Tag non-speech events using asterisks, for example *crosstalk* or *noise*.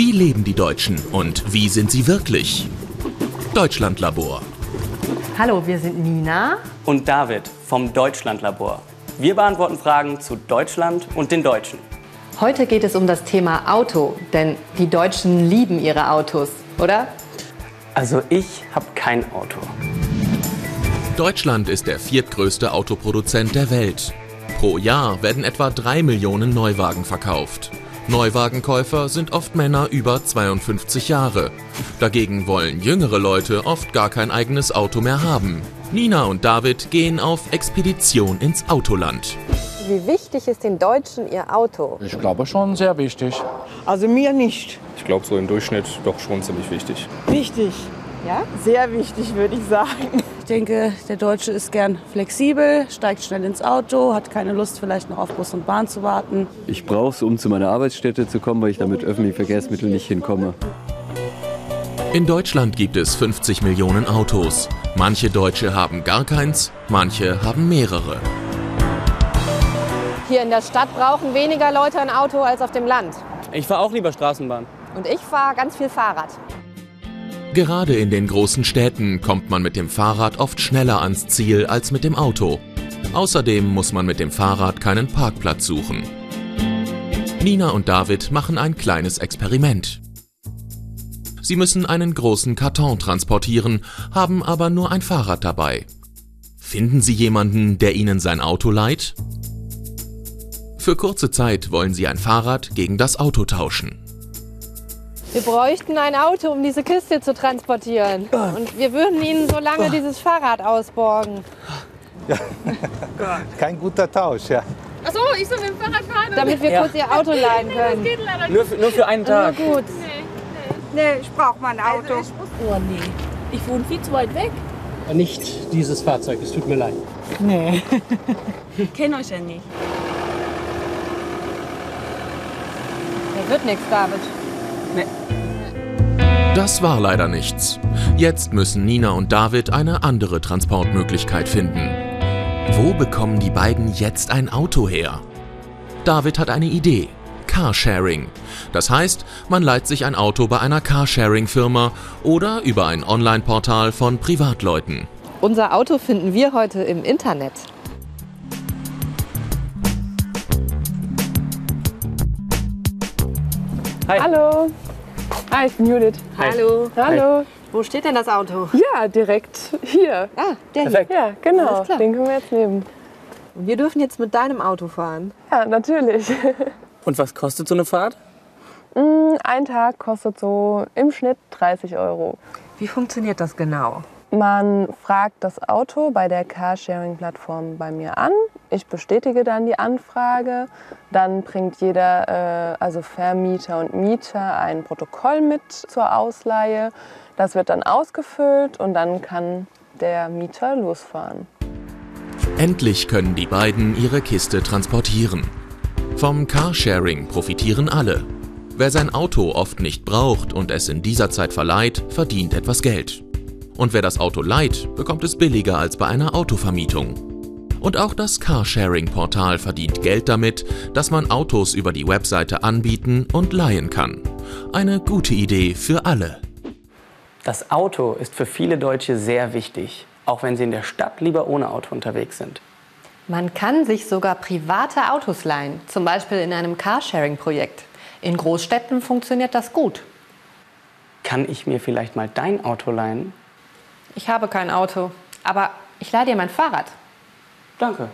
Wie leben die Deutschen und wie sind sie wirklich? Deutschlandlabor. Hallo, wir sind Nina und David vom Deutschlandlabor. Wir beantworten Fragen zu Deutschland und den Deutschen. Heute geht es um das Thema Auto, denn die Deutschen lieben ihre Autos, oder? Also ich habe kein Auto. Deutschland ist der viertgrößte Autoproduzent der Welt. Pro Jahr werden etwa drei Millionen Neuwagen verkauft. Neuwagenkäufer sind oft Männer über 52 Jahre. Dagegen wollen jüngere Leute oft gar kein eigenes Auto mehr haben. Nina und David gehen auf Expedition ins Autoland. Wie wichtig ist den Deutschen ihr Auto? Ich glaube schon sehr wichtig. Also mir nicht. Ich glaube so im Durchschnitt doch schon ziemlich wichtig. Wichtig. Ja? Sehr wichtig, würde ich sagen. Ich denke, der Deutsche ist gern flexibel, steigt schnell ins Auto, hat keine Lust, vielleicht noch auf Bus und Bahn zu warten. Ich brauche es, um zu meiner Arbeitsstätte zu kommen, weil ich da mit öffentlichen Verkehrsmitteln nicht hinkomme. In Deutschland gibt es 50 Millionen Autos. Manche Deutsche haben gar keins, manche haben mehrere. Hier in der Stadt brauchen weniger Leute ein Auto als auf dem Land. Ich fahre auch lieber Straßenbahn. Und ich fahre ganz viel Fahrrad. Gerade in den großen Städten kommt man mit dem Fahrrad oft schneller ans Ziel als mit dem Auto. Außerdem muss man mit dem Fahrrad keinen Parkplatz suchen. Nina und David machen ein kleines Experiment. Sie müssen einen großen Karton transportieren, haben aber nur ein Fahrrad dabei. Finden Sie jemanden, der Ihnen sein Auto leiht? Für kurze Zeit wollen Sie ein Fahrrad gegen das Auto tauschen. Wir bräuchten ein Auto, um diese Kiste zu transportieren. Und wir würden Ihnen so lange dieses Fahrrad ausborgen. Ja. Kein guter Tausch, ja. Achso, ich soll mit dem Fahrrad fahren? Damit wir Ja. kurz Ihr Auto leihen Nee, können. das geht leider nicht. Nur für, nur für einen Tag. Na gut. Nee, ich brauche mein Auto. Oh nee, ich wohne viel zu weit weg. Nicht dieses Fahrzeug, es tut mir leid. Nee. Ich kenne euch ja nicht. Da wird nichts, David. Das war leider nichts. Jetzt müssen Nina und David eine andere Transportmöglichkeit finden. Wo bekommen die beiden jetzt ein Auto her? David hat eine Idee. Carsharing. Das heißt, man leiht sich ein Auto bei einer Carsharing-Firma oder über ein Online-Portal von Privatleuten. Unser Auto finden wir heute im Internet. Hi. Hallo. Hi, ich bin Judith. Hallo. Hallo. Wo steht denn das Auto? Ja, direkt hier. Ah, der hier. Perfekt. Ja, genau. Alles klar. Den können wir jetzt nehmen. Und wir dürfen jetzt mit deinem Auto fahren. Ja, natürlich. *laughs* Und was kostet so eine Fahrt? Mm, Ein Tag kostet so im Schnitt 30 Euro. Wie funktioniert das genau? Man fragt das Auto bei der Carsharing-Plattform bei mir an. Ich bestätige dann die Anfrage. Dann bringt jeder, äh, also Vermieter und Mieter, ein Protokoll mit zur Ausleihe. Das wird dann ausgefüllt und dann kann der Mieter losfahren. Endlich können die beiden ihre Kiste transportieren. Vom Carsharing profitieren alle. Wer sein Auto oft nicht braucht und es in dieser Zeit verleiht, verdient etwas Geld. Und wer das Auto leiht, bekommt es billiger als bei einer Autovermietung. Und auch das Carsharing-Portal verdient Geld damit, dass man Autos über die Webseite anbieten und leihen kann. Eine gute Idee für alle. Das Auto ist für viele Deutsche sehr wichtig, auch wenn sie in der Stadt lieber ohne Auto unterwegs sind. Man kann sich sogar private Autos leihen, zum Beispiel in einem Carsharing-Projekt. In Großstädten funktioniert das gut. Kann ich mir vielleicht mal dein Auto leihen? Ich habe kein Auto, aber ich leihe dir mein Fahrrad. Danke.